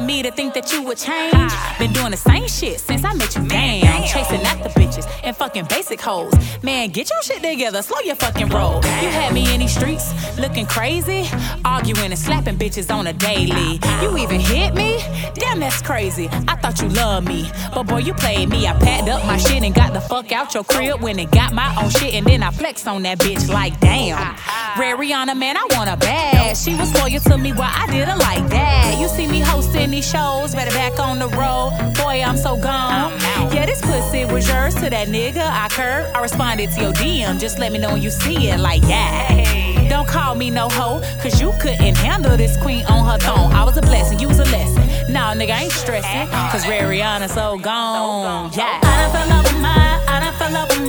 me to think that you would change. Been doing the same shit since I met you. Damn, chasing after bitches and fucking basic hoes. Man, get your shit together, slow your fucking roll. You had me in these streets looking crazy, arguing and slapping bitches on a daily. You even hit me? Damn, that's crazy. I thought you loved me, but boy, you played me. I packed up my shit and got the fuck out your crib when it got my own shit, and then I flexed on that bitch like damn. Red Rianna, man, I want a bad. She was loyal to me, why I did her like that. You see me hosting these shows, better back on the road. Boy, I'm so gone. Yeah, this pussy was yours to that nigga. I curved, I responded to your DM. Just let me know when you see it, like yeah. Hey. Don't call me no hoe, cause you couldn't handle this queen on her throne. I was a blessing, you was a lesson. Nah, nigga, I ain't stressing, cause Red Rianna so gone. Yeah. I done fell with my, I done fell in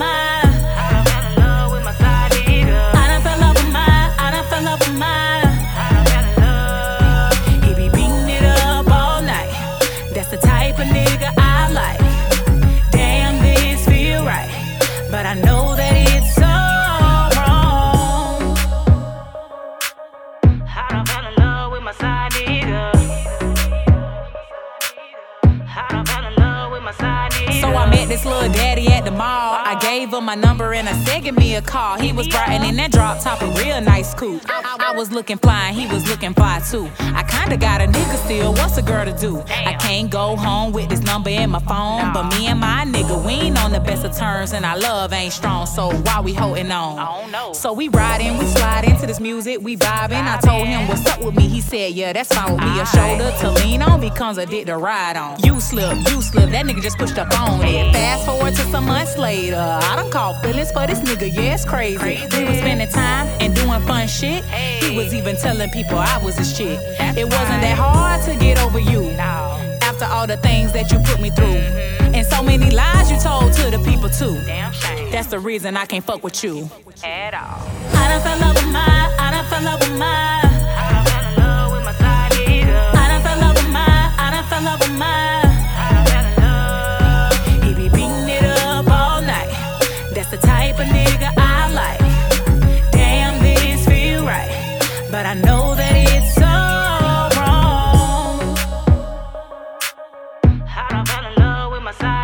met this little daddy at the mall. I gave him my number and I said, give me a call. He was riding in that drop top, a real nice coupe. I, I was looking fly and he was looking fly too. I kinda got a nigga still, what's a girl to do? I can't go home with this number in my phone. But me and my nigga, we ain't on the best of terms and our love ain't strong. So why we holding on? Oh, so we riding, we slide into this music, we vibing. I told him what's up with me. He said, yeah, that's fine with me. A shoulder to lean on becomes a dick to ride on. You slip, you slip, that nigga just pushed up on it. Fast forward to some months later. I done caught feelings for this nigga, yeah, it's crazy. We was spending time and doing fun shit. Hey. He was even telling people I was his chick. It wasn't that hard to get over you. After all the things that you put me through. Mm-hmm. And so many lies you told to the people too. damn That's the reason I can't fuck with you. At all. I done fell in that it's wrong. I don't side.